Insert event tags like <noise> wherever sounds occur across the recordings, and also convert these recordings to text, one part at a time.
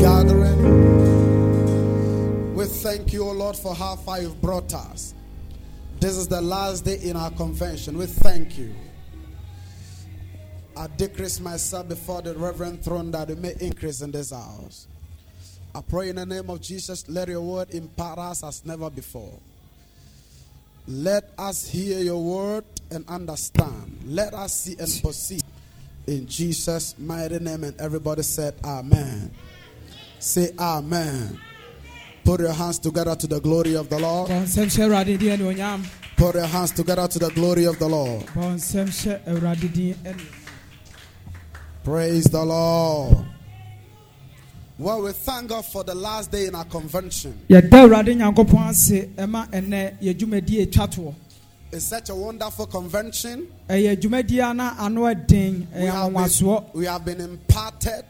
gathering. We thank you, O Lord, for how far you've brought us. This is the last day in our convention. We thank you. I decrease myself before the reverend throne that it may increase in this house. I pray in the name of Jesus, let your word empower us as never before. Let us hear your word and understand. Let us see and perceive. In Jesus' mighty name, and everybody said, Amen. Say, Amen. Put your hands together to the glory of the Lord. bɔ nsɛm hyɛ awurade din anuonyam Put your hands together to the glory of the Lord. bɔ nsɛm hyɛ awurade din anuonyam Praise the Lord. Well, we thank God for the last day in our convention. yɛda awurade nyankopɔn ase ɛma ɛnɛ yɛ dwumadi etwa toɔ It's such a wonderful convention. ɛyɛ dwumadi a na ano ɛden We have been, we have been imparted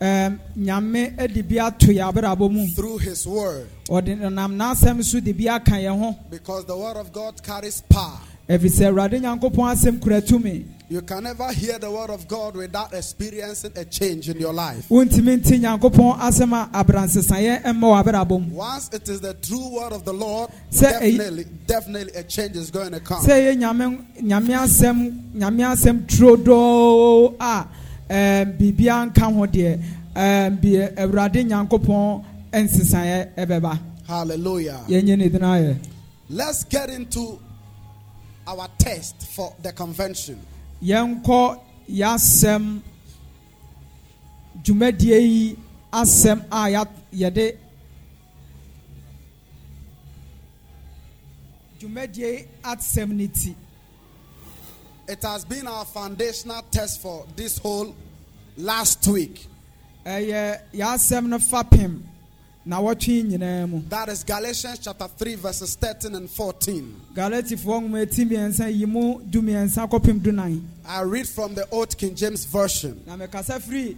nyame ɛde bi ato yɛ abrabɔ mu through His Word ɔde nam n'asɛm so de bi aka yɛn ho because the Word of God carries power. ɛfisɛ awurade nyankopɔn asɛm kura tumi You can never hear the Word of God without experiencing a change in your life. wontumi nti nyankopɔn asɛm a abransesaeɛ ɛmma wɔ abrabɔ mu Once it is the true Word of the Lord, definitely, definitely a change is going to come. Sɛ ɛyɛ nyame nyame asɛm nyame asɛm turodoo a ɛɛm biribia nka ho deɛ bi awurade nyankopɔn nsesaeɛ ɛbɛba Hallelujah. yɛnyɛ ne din ayɛ Let's get into our test for the convention. yɛnkɔ yɛasɛm dwumadie yi asɛm a yɛ- yɛde dwumadie asɛm ne ti It has been our foundational test for this whole last week. ɛyɛ yɛasɛm no fapem na wɔtwe nyinaa mu That is Galatians chapter 3, verses 13 and 14. galatifoɔ nwoma eti mmiɛnsa yi mu du mmiɛnsa kɔpem du nan I read from the Old King James Version. na mekasa firi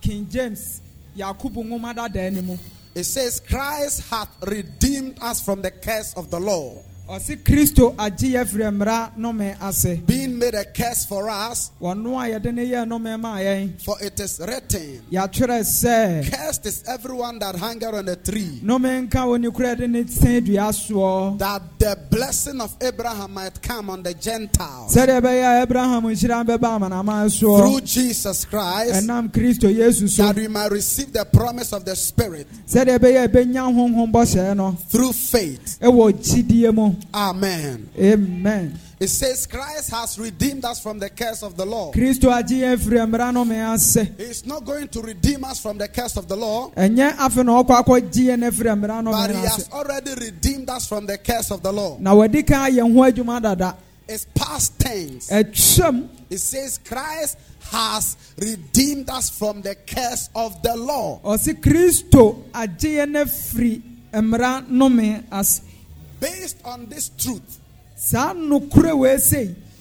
king james yakubu nwoma dadaa ne mu It says, Christ hath redeemed us from the curse of the law, ɔse kristo agye yɛ firi mmara nnome ase. Being made a curse for us, wɔno a yɛde ne yɛ nnome maa yɛn for it is written, sɛ Cursed is everyone that hangeth on a tree, nnome nka oni kura de ne sɛn dua soɔ that the blessing of Abraham might come on the Gentiles. Sɛdeɛ ɛbɛyɛ a abraham nhyira bɛba amanaman through Jesus Christ, ɛnam kristo yesu so. that we might receive the promise of the Spirit. Sɛdeɛ ɛbɛyɛ a ɛbɛnya honhom bɔhyɛɛ no. Through faith. ɛwɔ gyidie mu Amen. amen It says, Christ has redeemed us from the curse of the law. kristo agye yɛn firi mmara nnome ase He is not going to redeem us from the curse of the law, ɛnyɛ afe na ɔkɔ akɔgye yɛn afiri mmara but He has already redeemed us from the curse of the law. na wɔde kan ayɛ ho adwuma dada It's past tense. ɛtwam It says, Christ has redeemed us from the curse of the law. ɔse kristo agye yɛn afiri mmara nnome ase Based on this truth,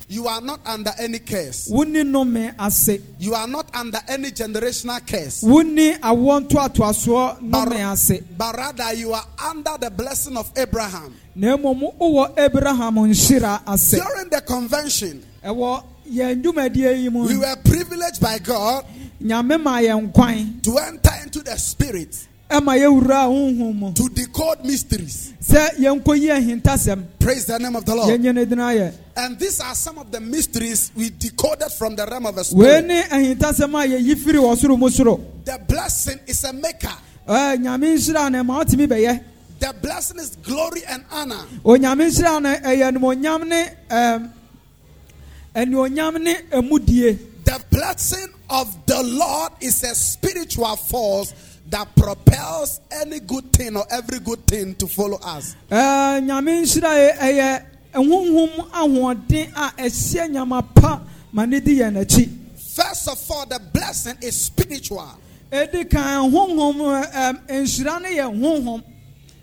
you are not under any curse. wonni nnome ase You are not under any generational curse. wonni awoɔ ntoatoasoɔ nnome ase But rather, you are under the blessing of Abraham. na mmom wowɔ abraham nhyira ase During the convention, ɛwɔ yɛn dwumadie yi mu we were privileged by God nyame ma yɛn kwan to enter into the spirit ɛma yɛwura honhom mu to decode mysteries. sɛ yɛnkɔyi ahintasɛm Praise the name of the Lord. yɛnyɛ ne din ayɛ And these are some of the mysteries we decoded from the realm of the spirit. ne ahintasɛm a yɛyi firi wɔ soro mu soro The blessing is a maker. Ɛɛ, nyame nhyira no ma wotumi bɛyɛ The blessing is glory and honor. onyame nhyira no ɛyɛ eh, animonyam ne ɛm, animonyam ne ɛmudie The blessing of the Lord is a spiritual force that propels any good thing or every good thing to follow us. Eh, Nyame nhyira ɛyɛ honhom ahoɔden a ɛhyɛ nyama pa ma ne di yɛn akyi First of all, the blessing is spiritual. ɛdi kan honhom eh, nhyira no yɛ honhom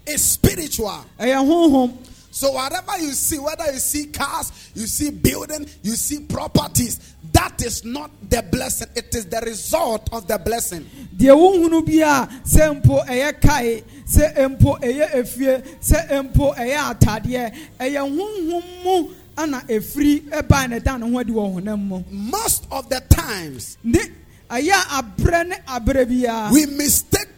It's spiritual. ɛyɛ honhom So whatever you see, whether you see cars, you see building, you see properties, that is not the blessing. It is the result of the blessing. deɛ wohunu bi a sɛ mpo ɛyɛ kae sɛ mpo ɛyɛ efie sɛ mpo ɛyɛ atadeɛ ɛyɛ honhom mu ana efiri ɛbaa na ɛda ne ho adi wɔ honam mu Most of the times, ne ɛyɛ abrɛ ne abrɛ biara we mistake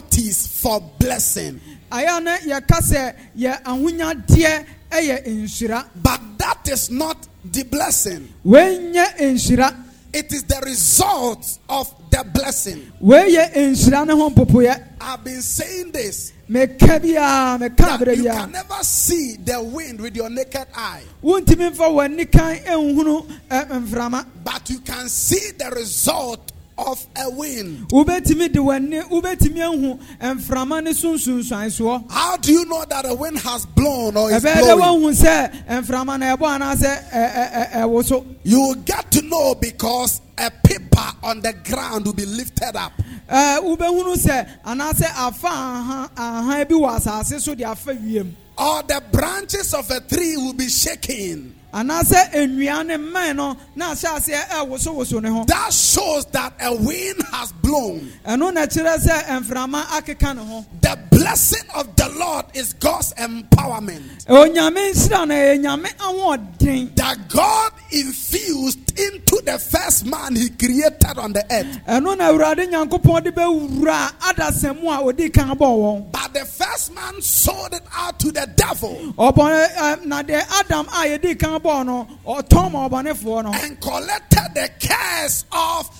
qualities for blessing. ayɛ no yɛka sɛ yɛ ahonyadeɛ ɛyɛ nhyira. But that is not the blessing. nhyira. It is the result of the blessing. wei nhyira ne ho mpopoeɛ. I've been saying this. Meka biara meka that berɛ you can never see the wind with your naked eye, wontumi mfa w'ani kan nhunu eh, mframa. But you can see the result of a wind. wobɛtumi de w'ani wobɛtumi ahu mframa ne so How do you know that a wind has blown or is ɛbɛyɛ dɛ blowing? woahu sɛ mframa no ɛbɔ anaasɛ ɛ- ɛ- ɛ- so You will get to know because a paper on the ground will be lifted up. Ɛɛ, wobɛhunu sɛ anaasɛ afa aha ahan bi wɔ asase so de afa wiem Or the branches of a tree will be shaking. Anaasɛ nnua ne mmɛn no na ahyɛ aseɛ ɛwosowoso ne ho That shows that a wind has blown. ɛno na sɛ mframa akeka ne ho The blessing of the Lord is God's empowerment. onyame nhyira no ɛyɛ nyame ahoɔden That God infused into the first man he created on the earth. ɛno na awurade nyankopɔn de bɛwura adasɛm mu a ɔdi kan bɔɔ wɔn But the first man sold it out to the devil ɔbɔne ɛ, na deɛ adam a yɛdi kan bɔɔ no ɔtɔn ma ɔbɔnefoɔ no and collected the curse of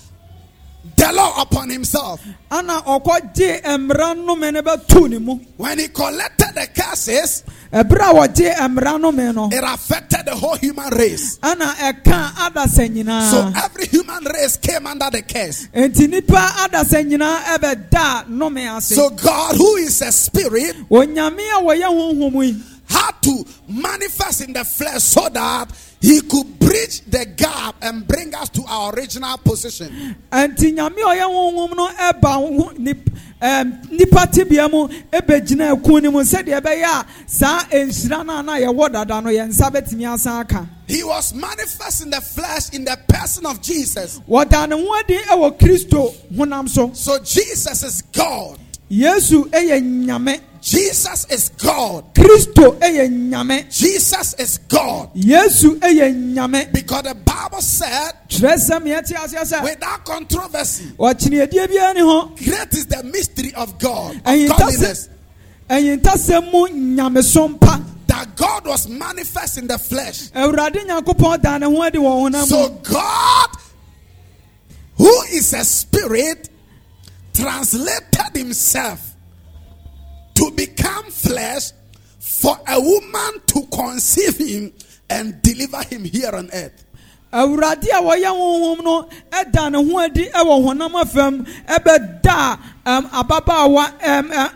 the law upon himself. ana ɔkɔgye mmara nnome no bɛtu ne mu When he collected the curses, ɛberɛ a wɔgye mmara nnome no it affected the whole human race. ana ɛka adasa So every human race came under the curse. enti nipa adasa nyinaa ɛbɛda nnome ase So God, who is a spirit, onyame a wɔyɛ honhom yi had to manifest in the flesh so that he could bridge the gap and bring us to our original position. enti nyame ɔyɛ honhom no ɛba ho- nip- ɛm, nipa tibea mu ɛbɛgyina ɛku no mu sɛdeɛ ɛbɛyɛ a saa nhyira no a na yɛwɔ dada no yɛn nsa bɛtumi asan aka He was manifest in the flesh in the person of Jesus. wɔda ne ho adi ɛwɔ kristo honam so So Jesus is God. yesu ɛyɛ nyame Jesus is God. kristo ɛyɛ nyame Jesus is God. yesu ɛyɛ nyame Because the Bible said, kyerɛ sɛm yɛte aseɛ sɛ without controversy, ɔkyeneɛdeɛ biara ne ho great is the mystery of God, of godliness. ɛyintasɛm mu That God was manifest in the flesh. awurade nyankopɔn da ne ho adi wɔ honam So God, who is a spirit, translated himself to become flesh for a woman to conceive him and deliver him here on earth. awurade a wɔyɛ honhom no ɛda ne ho adi honam afam ɛbɛda ababaawa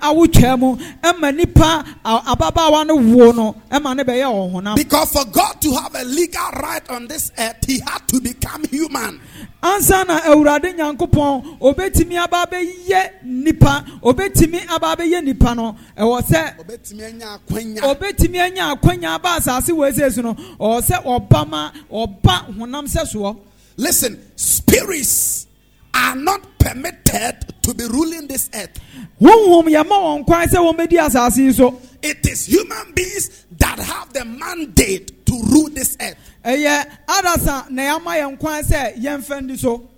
awotwaa mu ɛma nipa ababaawa no wo no ɛma ne bɛyɛ wɔ honam Because for God to have a legal right on this earth, he had to become human. ansa na awurade nyankopɔn obetumi aba abɛyɛ nipa obetumi aba abɛyɛ nipa no ɛwɔ sɛ Obetumi anya akwanya. obetumi anya akwanya aba asase wɔ ese so no ɔwɔ sɛ ɔba ma ɔba honam sɛ soɔ Listen, spirits are not permitted to be ruling this earth. honhom yɛma wɔn kwan sɛ wɔn bɛdi asase yi so It is human beings that have the mandate to rule this earth. ɛyɛ adasa na yɛama yɛn kwan sɛ yɛmfɛ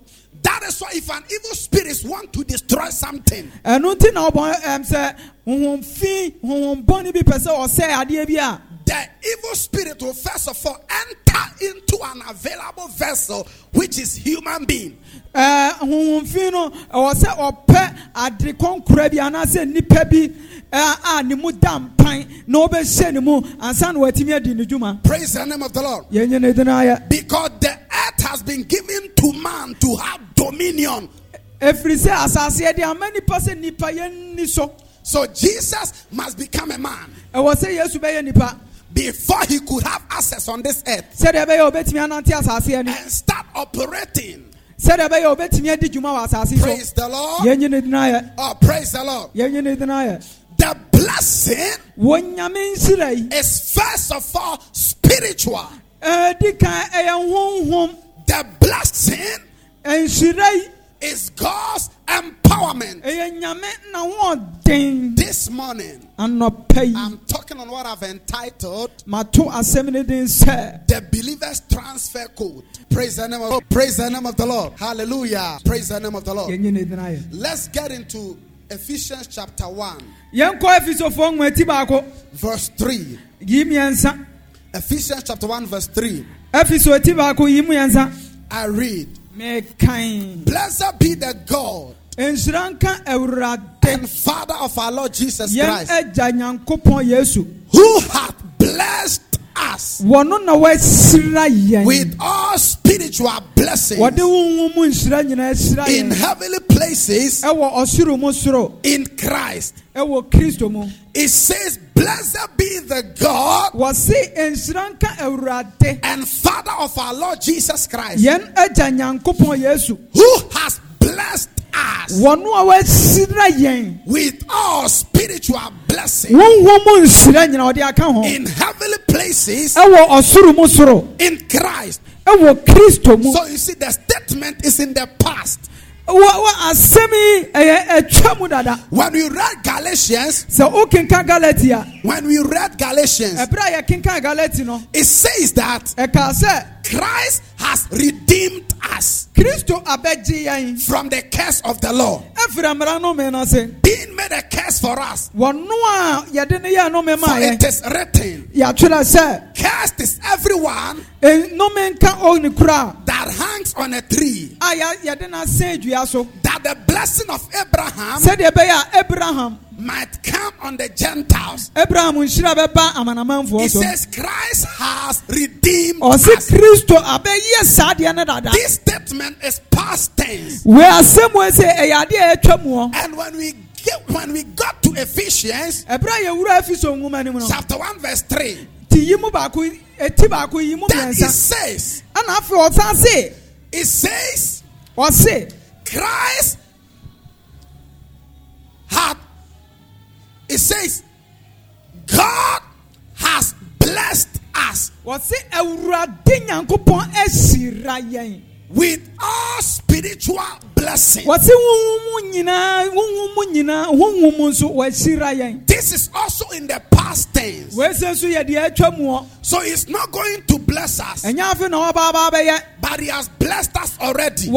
That is why if an evil spirit want to destroy something, ɛno nti na ɔbɔn ɛm sɛ honhom fi honhom bɔnni bi pɛ sɛ ɔsɛ adeɛ bi a the evil spirit will first of all enter into an available vessel, which is human being. Eh, ɛɛ honhom no ɛwɔ sɛ ɔpɛ ade kɔnkora bi anaasɛ nipa bi eh, a ne mu da mpan na ɔbɛhyɛ ne mu ansa na watumi adi ne dwuma Praise the name of the Lord. yɛn nyɛ ne din ayɛ Because the earth has been given to man to have dominion. efiri sɛ asase yɛ de ama nipa sɛ nipa yɛn ni so So Jesus must become a man ɛwɔ sɛ yesu bɛyɛ nipa before he could have access on this earth sɛdeɛ ɛbɛyɛ obetumi anante asase yɛ ni and start operating. Sɛdeɛ ɛbɛyɛ obetumi adi dwuma wɔ asase so Praise the Lord. yɛn nyɛ ne din ayɛ Oh, praise the Lord. yɛn nyɛ ne din The blessing wɔn nyame nsira yi is first of all spiritual. ɛɛdi kan ɛyɛ honhom The blessing is God's empowerment. ɛyɛ nyame na wɔɔden This morning, I'm talking on what I've entitled mato asɛm ne den the believer's transfer code. Praise the name of praise the name of the Lord. Hallelujah. Praise the name of the Lord. yɛn nyɛ ne din ayɛ Let's get into Ephesians chapter 1, yɛnkɔ efisofoɔ nwoma ti baako verse 3. yi mmiɛnsa Ephesians chapter 1, verse 3. efiso ti baako yi mmiɛnsa I read, Blessed be the God nhyira nka awurade and Father of our Lord Jesus Christ, agya nyankopɔn yesu. who hath blessed us wɔno na wɔahyira yɛn with all spiritual blessings wɔde honhom mu nhyira nyinaa hyira in heavenly places ɛwɔ ɔsoro mu soro in Christ. ɛwɔ kristo mu. It says, Blessed be the God wɔse nhyira nka awurade and Father of our Lord Jesus Christ, yɛn agya nyankopɔn yesu. who has blessed us wɔno a wɔahyira yɛn with all spiritual blessings honhom mu nhyira nyina ɔde aka ho in heavenly places ɛwɔ ɔsoro mu soro in Christ. ɛwɔ kristo mu So you see, the statement is in the past. wɔ wɔ asɛm yi ɛyɛ atwa mu dada When we read Galatians, when we read Galatians, ɛberɛ a yɛkenka galati no it says that Christ has redeemed us kristo yɛn from the curse of the law, ɛfiri mmara no me no ase. Being made a curse for us. wɔno a yɛde ne yɛ nome ma For it is written, sɛ Cursed is everyone "E- nome nka ɔne kora that hangs on a tree, a yɛ- yɛde no asɛn dua so. That the blessing of Abraham sɛdeɛ ɛbɛyɛ a abraham might come on the Gentiles. abraham nhyira bɛba amanamanfoɔ It so says Christ has redeemed us. kristo abɛyɛ saa deɛ no dada This statement is past tense. wei asɛm wei sɛ ɛyɛ adeɛ a ɛtwa mu hɔ And when we get when we got to Ephesians ɛberɛ a yɛwura afi so nwoma no mu no chapter 1, verse 3, ti yi mu baako eti baako yi mu then it says, ɛna afei ɔsan se it says ɔse Christ had it says God has blessed us wɔse awurade nyankopɔn ahyira yɛn with all spiritual blessings. wɔse honhom mu nyinaa honhom mu nyinaa honhom mu nso wɔahyira yɛn This is also in the past tense. wei sɛ nso yɛ deɛ atwa mu hɔ So he's not going to bless us, ɛnyɛ afei na ɔbaaba bɛyɛ but he has blessed us already.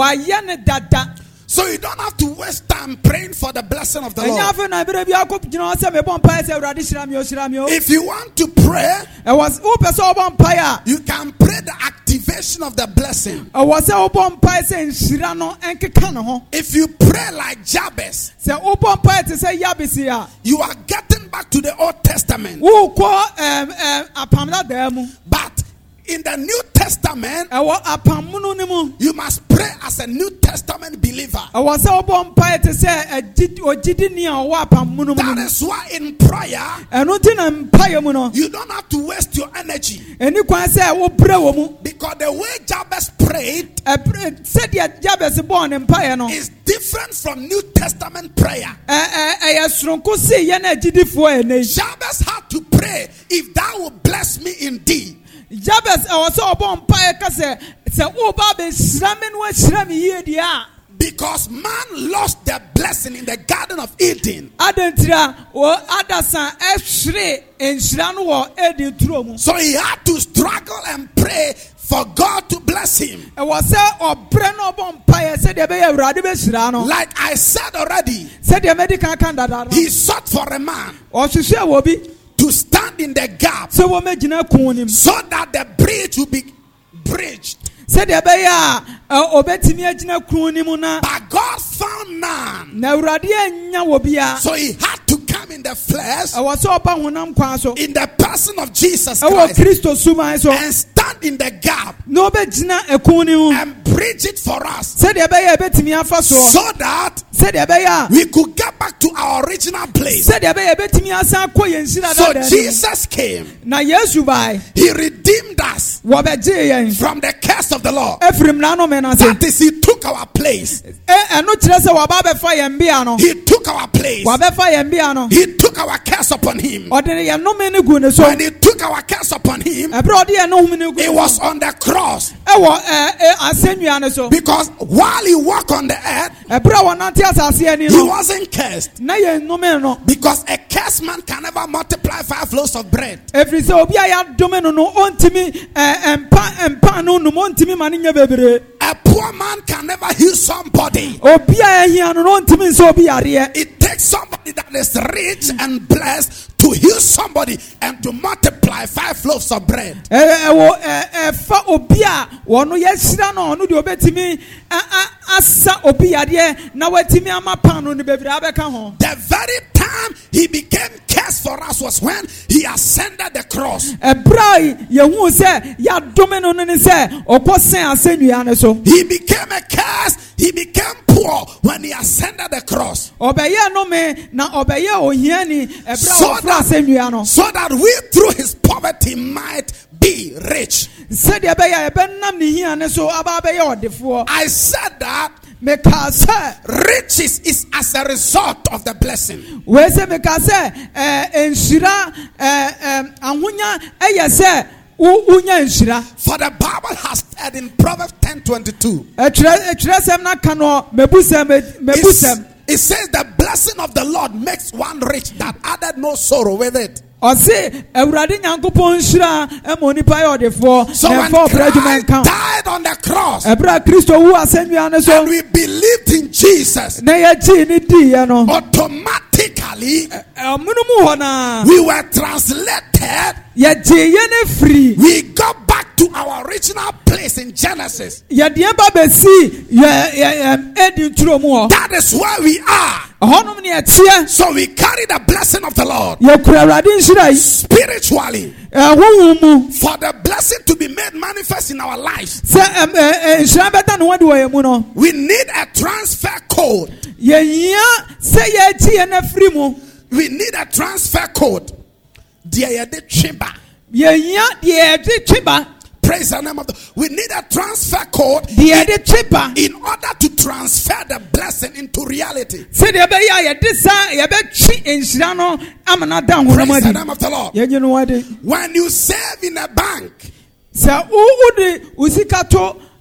Wayɛ ne dada So you don't have to waste time praying for the blessing of the Lord. afei na berɛ bi akɔ gyina hɔ sɛ mebɔ mpaeɛ sɛ awurade hyira me o hyira me o If you want to pray, ɛwɔ wopɛ sɛ wobɔ mpaeɛ a you can pray the activation of the blessing. ɛwɔ sɛ wobɔ mpaeɛ sɛ nhyira no nkeka ne ho If you pray like Jabez, sɛ wobɔ mpaeɛ te sɛ yabesi you are getting back to the Old Testament. wokɔ ɛm, ɛm, apam dadaa mu But in the New Testament, ɛwɔ apamono no mu you must pray as a New Testament believer. ɛwɔ sɛ wobɔ mpaeɛ te sɛ agyi- ogyidini a ɔwɔ apamono mu That why in prayer, ɛno nti na mpaeɛ mu you don't have to waste your energy. ɛni kwan sɛ wobrɛ wɔ mu Because the way Jabez prayed Ɛbrɛ- sɛdeɛ yabesi bɔɔ ne mpaeɛ no is different from New Testament prayer. ɛ- ɛ- ɛyɛ soronko si yɛn agyidifoɔ ɛnɛ yi Jabez had to pray, if thou will bless me indeed. Jabes ɛwɔ eh, sɛ ɔbɔ ka sɛ sɛ woba bɛhyira me no ahyira me yie deɛ a Because man lost the blessing in the Garden of Eden. adɛntiri a wɔ ɛhwere nhyira no wɔ edi turo mu. So he had to struggle and pray for God to bless him. Eh, ɛwɔ sɛ ɔbrɛ na ɔbɔ mpaeɛ sɛdeɛ ɛbɛyɛ awurade bɛhyira no. Like I said already, sɛdeɛ mɛdi kan kan dada no. he sought for a man. Ɔhwehwɛ wɔ bi to stand in the gap sɛ wɔmɛgyina kun nim so that the bridge will be bridged. sɛdeɛ ɛbɛyɛ a ɔbɛtumi agyina kun nim na But God found none. na awurade anya wɔ bia So he had to come in the flesh ɛwɔ sɛ ɔba honam kwan so in the person of Jesus ɛwɔ Christ kristo suman so and stand in the gap na ɔbɛgyina ɛkun no mu and bridge it for us. Sɛdeɛ ɛbɛyɛ ɛbɛtumi afa soɔ so that sɛdeɛ ɛbɛyɛ a we could get back to our original place. sɛdeɛ ɛbɛyɛ ɛbɛtumi asan kɔ yɛn hyira So dada Jesus came, na yesu bae he redeemed us yɛn from the curse of the law. ɛfiri mmara no me no ase That is, he took our place. Ɛ- ɛno kyerɛ sɛ wɔba bɛfa yɛn bea no He took our place. wɔbɛfa yɛn bea no He took our curse upon him. ɔde yɛn nome no gu ne so When he took our curse upon him, ɛberɛ ɔde yɛn nohom no gu it was on the cross. ɛwɔ ɛ- eh, ɛ, eh, asɛnnua no so Because while he walked on the earth, ɛberɛ a wɔnante asase ani he wasn't cursed. na yɛn nome no Because a cursed man can never multiply five loaves of bread. ɛfiri sɛ obi a yɛadome no no ɔntumi ɛ, eh, ɛmpa ɛmpa no nom ɔntumi ma no nyɛ bebree A poor man can never heal somebody. obi a ɛhia no no ɔntumi nsɛ obi yareɛ It takes somebody that is rich and blessed to heal somebody and to multiply five loaves of bread. Obi a asa obi na ama bebree abɛka ho. The very time he became cursed for us was when he ascended the cross. ɛberɛ a yɛhuu sɛ yɛadome no no ne sɛ ɔkɔ sɛn asɛnnua no so He became a curse. He became poor when he ascended the cross. ɔbɛyɛ nome na ɔbɛyɛ ohiani ɛberɛ a So that- So that we through his poverty might be rich. sɛdeɛ ɛbɛyɛ a yɛbɛnam ne hia so aba bɛyɛ I said that Eh, riches is as a result of the blessing. wei sɛ mekaa eh, eh, sɛ ɛɛ, nhyira ɛɛ, ɛɛ, ahonya ɛyɛ sɛ wo- wonya nhyira For the Bible has said in Proverbs 10 22, ɛtwerɛ ɛtwerɛsɛm no ka no mabusɛm it, it says, The blessing of the Lord makes one rich that added no sorrow with it. Ɔse awurade nyankopɔn nhyira ma onipa yɛ ɔdefoɔ. So na ɛmfa ɔbrɛ adwuma nka died on the cross. Ɛberɛ a kristo wu asɛnnua no so. And we believed in Jesus, na yɛgyee ne diiɛ no. Automatically ɛmono mu hɔ naa. we were translated. yɛ ne firi. We got back to our original place in Genesis. yɛdeɛ ba yɛ- yɛ- yɛ- ɛdi nturo mu hɔ. That is where we are. Ɛhɔnom ne ɛteɛ So we carry the blessing of the Lord yɛkura awurade nhyira yi spiritually for the blessing to be made manifest in our lives. sɛ ɛm, ɛ- ɛ, nhyira bɛda ne ho de wɔ yɛn mu no We need a transfer code. yɛhia sɛ yɛagye yɛn afiri mu We need a transfer code. Dear Chimba. Yɛhia deɛ yɛde twe ba Praise the name of the. We need a transfer code deɛ yɛde twe ba in order to transfer the blessing into reality. sɛdeɛ ɛbɛyɛ a yɛde saa yɛbɛtwe nhyira no ama no ada honam Praise the name of the Lord. yɛgye no adi When you save in a bank,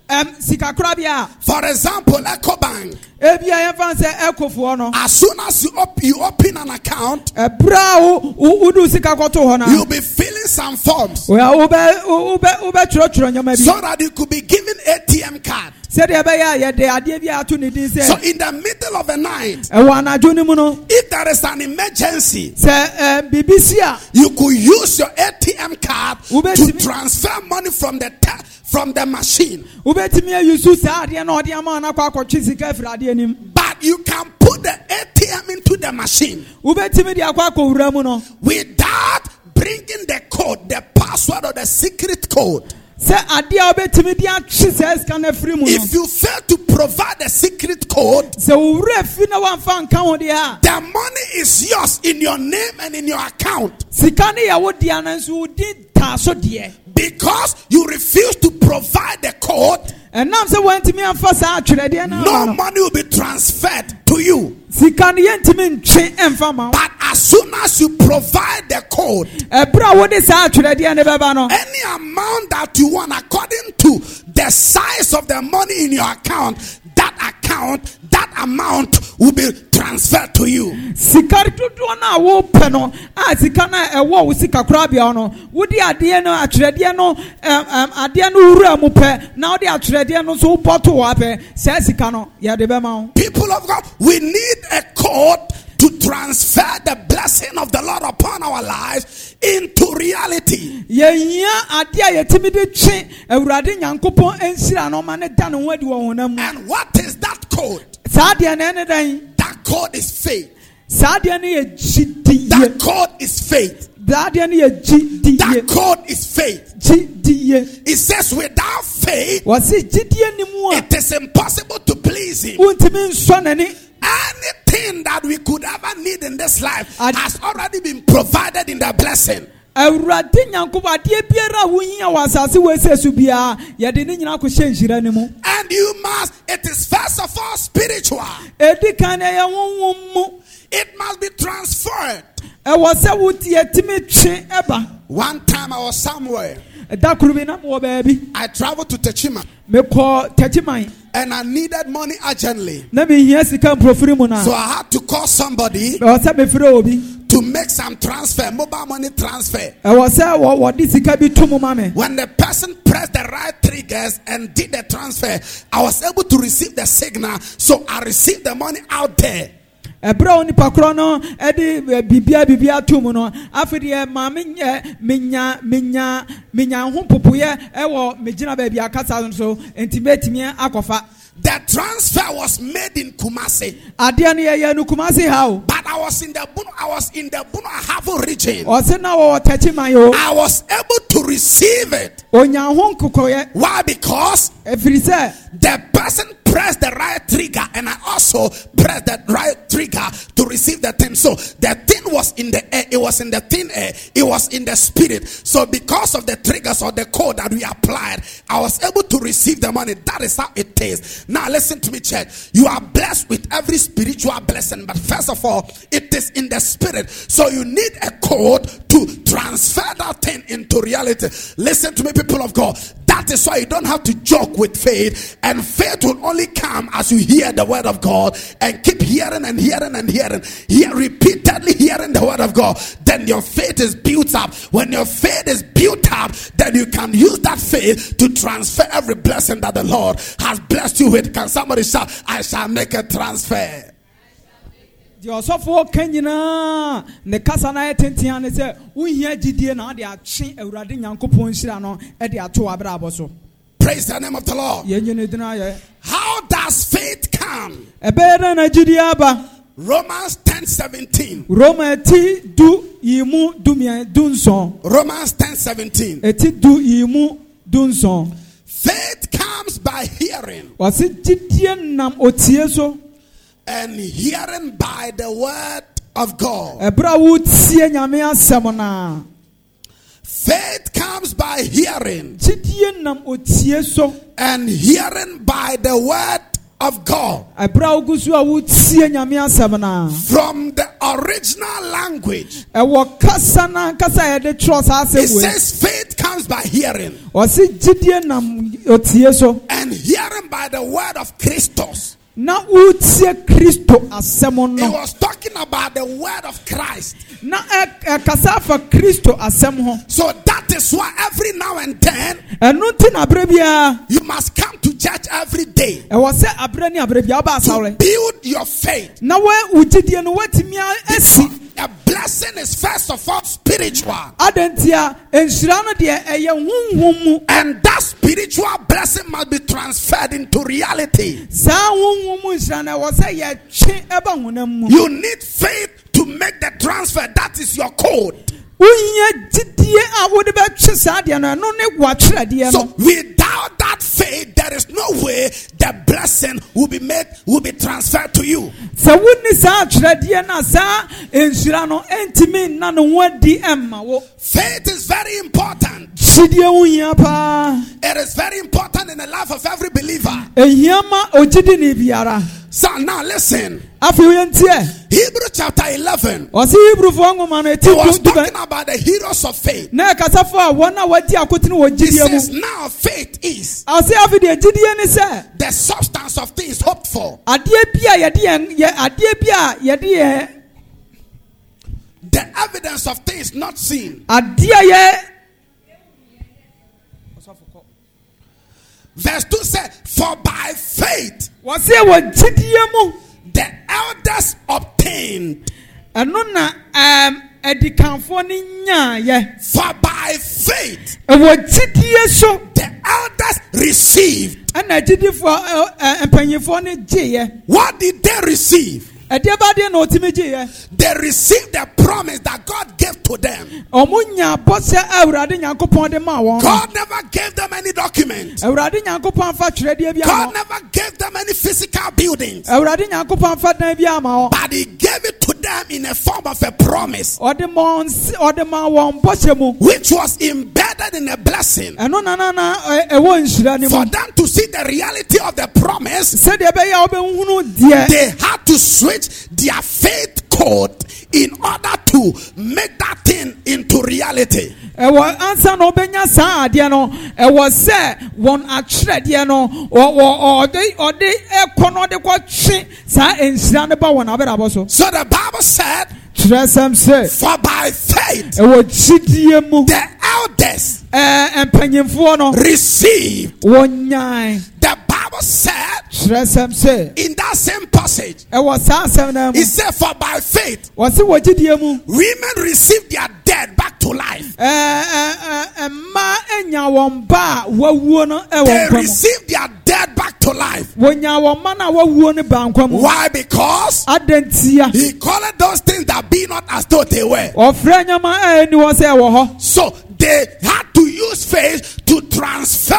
sɛ wo wode wo sika to ɛm, sikakorabea for example, Ecobank, ebia yɛmfa sɛ ɛkofoɔ as soon as you, op- you open an account, you'll be filling some forms. Wɔ- wobɛ- wo- wobɛ- wobɛtwerɛtwerɛ nneɛma so that you could be given ATM card. sɛdeɛ ɛbɛyɛ a yɛde adeɛ bi ato ne din So in the middle of the night, ɛwɔ anadwo no mu no. if there is an emergency, sɛ ɛm, biribi you could use your ATM card to transfer money from the ta- from the machine. wobɛtumi ayusu saa adeɛ na ɔde ama no akɔ akɔtwe sika afiri adeɛ nim But you can put the ATM into the machine wobɛtumi de akɔ no without bringing the code, the password, or the secret code. Sɛ adeɛ a wobɛtumi de atwe saa sika no afiri mu no If you fail to provide the secret code, sɛ wo wura fi na woamfa nka ho deɛ a the money is yours in your name and in your account sika no yɛ wo deɛ no nso wo din taa so deɛ because you refuse to provide the code. Ɛnam sɛ woantumi amfa saa atwerɛdeɛ no No ama no money will be transferred to you. sika no yɛntumi ntwe ɛmfa ma wo But as soon as you provide the code, ɛberɛ a wode saa atwerɛdeɛ no bɛba no any amount that you want according to the size of the money in your account, that account, that amount will be transferred to you. sika dodoɔ no a wopɛ no a sika no a ɛwɔ wo sika korabea no wode adeɛ no atwerɛdeɛ no adeɛ no wura mu pɛ na wode atwerɛdeɛ no nso wobɔ to hɔ apɛ saa sika no yɛde bɛma wo People of God, we need a code to transfer the blessing of the Lord upon our lives into reality. yɛhia adeɛ a yɛtumi de twe awurade nyankopɔn nhyira no ma ne da ne ho adi wɔ honam mu And what is that code? saa adeɛ no ɛne That code is faith. saa adeɛ no yɛ gyidie That code is faith. saa adeɛ no yɛ gyidie That code is faith. It says, without faith, wɔse gyidie ni mu it is impossible to please Him. wontumi Anything that we could ever need in this life has already been provided in the blessing. awurade nyankopɔn adeɛ biara a wohia wɔ asase wɔ ɛsɛ so biara yɛde ne nyinaa kɔhyɛ nhyira no mu And you must, it is first of all spiritual. ɛdi kan ɛyɛ honhom mu It must be transferred. ɛwɔ sɛ wote yɛtumi twe ɛba One time I was somewhere. Ɛda koro bi na mewɔ baabi I traveled to Techiman mekɔ tɛkyiman and I needed money urgently. na mehia sika mprofiri mu no So I had to call somebody ɛwɔ sɛ mefrɛ obi to make some transfer, mobile money transfer. ɛwɔ sɛ wɔ- wɔde sika bi to mu ma me When the person pressed the right triggers and did the transfer, I was able to receive the signal. So I received the money out there. Ɛberɛ a onipa korɔ no ɛde eh, biribia biribia to mu no afei deɛ ma menyɛ menya menya menya ho popoyɛ ɛwɔ megyina baabi akasa no so enti mɛtumi akɔfa The transfer was made in Kumasi, adeɛ no yɛyɛ no kumase ha o but I was in the Bunu, I was in the Bono Ahafo region. ɔse na wɔwɔ tɛkyi man o I was able to receive it. Why? Because the person pressed the right trigger and I also pressed the right trigger to receive the thing. So the thing was in the air, it was in the thin air, it was in the spirit. So because of the triggers or the code that we applied, I was able to receive the money. That is how it is. Now listen to me, church. You are blessed with every spiritual blessing, but first of all, it is in the spirit. So you need a code to transfer that thing into reality. Listen to me, people of God. That is why you don't have to joke with faith, and faith will only come as you hear the word of God and keep hearing and hearing and hearing, hear repeatedly hearing the word of God. Then your faith is built up. When your faith is built up, then you can use that faith to transfer every blessing that the Lord has blessed you with. Can somebody shout, I shall make a transfer? ɔsɔfoɔ ka nyinaa ne kasa no ayɛ tentea ne sɛ wohia gyidie na wode atwe awurade nyankopɔn nhyira no de ato w'abrabɔ so Praise the name of the Lord. yɛnye ne din ayɛ How does faith come? ɛbɛyɛ dɛ na gyidie aba Romans 10 17. roma ti du yi mu dumia dunson Romans 10 17. eti du yi mu Faith comes by hearing, wɔsi gyidie nam otie and hearing by the word of God. ɛberɛ a wotie nyame asɛm na Faith comes by hearing, gyidie nam otie so and hearing by the word of God. ɛberɛ a wogu so a wotie nyame asɛm na From the original language, ɛwɔ kasa na kasa a yɛde twerɛ it says faith comes by hearing, ɔsi gyidie nam otie so and hearing by the word of Christos. na wotie kristo asɛm It was talking about the word of Christ. Na eh, eh, ɛkasa afa kristo asɛm ho So that is why every now and then ɛno nti na aberɛ biara you must come to church every day eh, ɛwɔ sɛ aberɛ ne aberɛ biara woba to build your faith. na wo gyidie no woatumi a- asi A blessing is first of all spiritual. adanti a nhyira no deɛ ɛyɛ honhom mu And that spiritual blessing must be transferred into reality. saa honhom mu nhyira no ɛwɔ sɛ yɛtwe ɛba honam mu You need faith to make the transfer. That is your code. wohia gyidie a wode bɛtwe saa deɛ no ɛno ne wɔatwerɛdeɛ So without that faith, there is no way the blessing will be made, will be transferred to you. sɛ wonni saa atwerɛdeɛ no a saa nhyira no ɛntumi nna ne ho adi ɛmma wo Faith is very important. gyidie ho hia paa It is very important in the life of every believer. Ɛhia ma ogyidi ne biara So now listen. Hebrew chapter 11. ɔse hebrufoɔ nwoma no It was talking about the heroes of faith. na ɛkasafo a wɔn a wɔadi akotene wɔ It gyidie says mu now faith is ɔse afei deɛ gyidie ne sɛ the substance of things hoped for, adeɛ bi a yɛde yɛn yɛ adeɛ bi a yɛde yɛn the evidence of things not seen. adeɛ yɛ Verse 2 said, For by faith gyidie mu the elders obtained. ɛno na um, adikanfoɔ no nyaayɛ For by faith ɛwɔ gyidie so the elders received. ɛna agyidifoɔ ɛ- eh, ɛ- eh, mpanyinfoɔ no gyeeɛ What did they receive? ɛdeɛ ba deɛ na ɔtumi gyeeɛ They received the promise that God gave to them. ɔmo nya bɔsɛ a awurade nyankopɔn de maa wɔn God never gave them any document. awurade nyankopɔn afa twerɛdeɛ bi God never gave them any physical buildings. awurade nyankopɔn afa dan bi ama wɔn But He gave it to them in a form of a promise, ɔde ma wɔn si- ɔde ma wɔn bɔhyɛ which was embedded in a blessing. For them to see the reality of the promise, sɛdeɛ ɛbɛyɛ a wɔbɛhunu deɛ they had to switch their faith code in order to make that thing into reality. ɛwɔ ansa na ɔbɛnya saa adeɛ no ɛwɔ sɛ wɔn atwerɛdeɛ no ɔde ɔde ɛkɔ no ɔde kɔtwe saa nhyira no ba wɔn so So the Bible said, kyerɛsɛm sɛ For by faith ɛwɔ gyidie mu the elders Eh, eh, mpanyinfoɔ no received. The Bible said kyerɛsɛm sɛ in that same passage, ɛwɔ saa asɛm no mu it said, For by faith, wɔse wɔ gyidie mu women receive their dead back to life. ɛɛ, ɛɛ, ɛɛ, mmaa anya wɔn ba a wawuo no ɛwɔ They nkwa mu receive their dead back to life. wɔnya wɔn mma no a wawuo no ba nkwa mu Why? Because adantia he called those things that be not as though they were. ɔfrɛ nyama a ɛni hɔ sɛ ɛwɔ hɔ So they had to use faith to transfer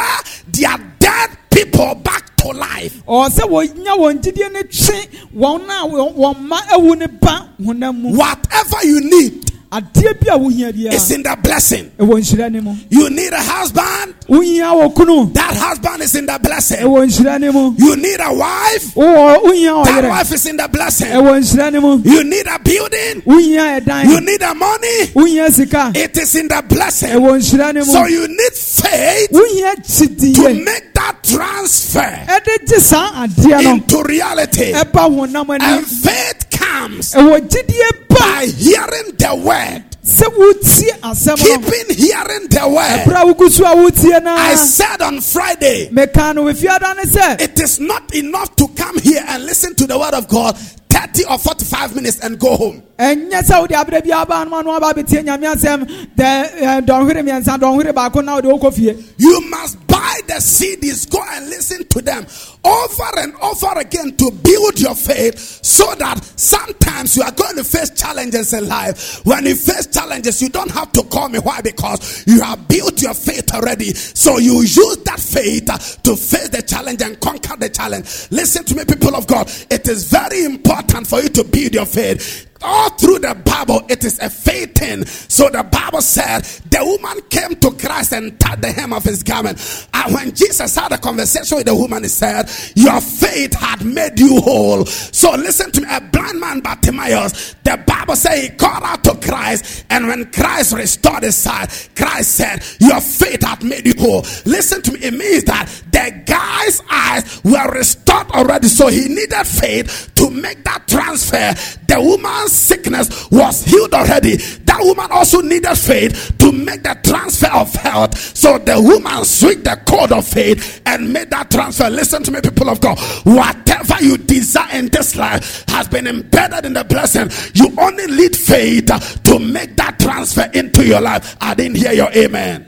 their dead people back to life. ɔwɔ sɛ wɔnya wɔn gyidie no twe wɔn a wɔn wɔn mma awu ne ba mu Whatever you need adeɛ bi a wohia biara is in the blessing. ɛwɔ nhyira ne mu. You need a husband, wohia wɔ kunu. That husband is in the blessing. ɛwɔ nhyira ne mu. You need a wife, that wife is in the blessing. ɛwɔ nhyira ne mu. You need a building, you need a money, it is in the blessing. ɛwɔ nhyira ne So you need faith to make that transfer ɛde gye saa adeɛ no. into reality. And faith comes ɛwɔ gyidie ba by hearing the word, sɛ wotie asɛm no. Keeping hearing the word. ɛberɛ a wogu so a I said on Friday, meka no wɔfiada ne sɛ it is not enough to come here and listen to the word of God 30 or 45 minutes and go home. ɛnyɛ sɛ wode aberɛ bi aba no ma no aba bɛtie nyame asɛm dɛ eh, dɔnhwere mmiɛnsa dɔnhwere baako na wode wokɔ fie. You must buy the CDs, go and listen to them over and over again to build your faith so that sometimes you are going to face challenges in life. When you face challenges, you don't have to call me. Why? Because you have built your faith already. So you use that faith to face the challenge and conquer the challenge. Listen to me, people of God. It is very important for you to build your faith. All through the Bible, it is a faith thing. So the Bible said the woman came to Christ and touched the hem of his garment. And when Jesus had a conversation with the woman, he said, Your faith had made you whole. So listen to me, a blind man Bartimaeus, the Bible said he called out to Christ, and when Christ restored his sight, Christ said, Your faith had made you whole. Listen to me, it means that the guy's eyes were restored already, so he needed faith to make that transfer. The woman's sickness was healed already. That woman also needed faith to make the transfer of health. So the woman switched the code of faith and made that transfer. Listen to me, people of God. Whatever you desire in this life has been embedded in the blessing. You only need faith to make that transfer into your life. I didn't hear your amen.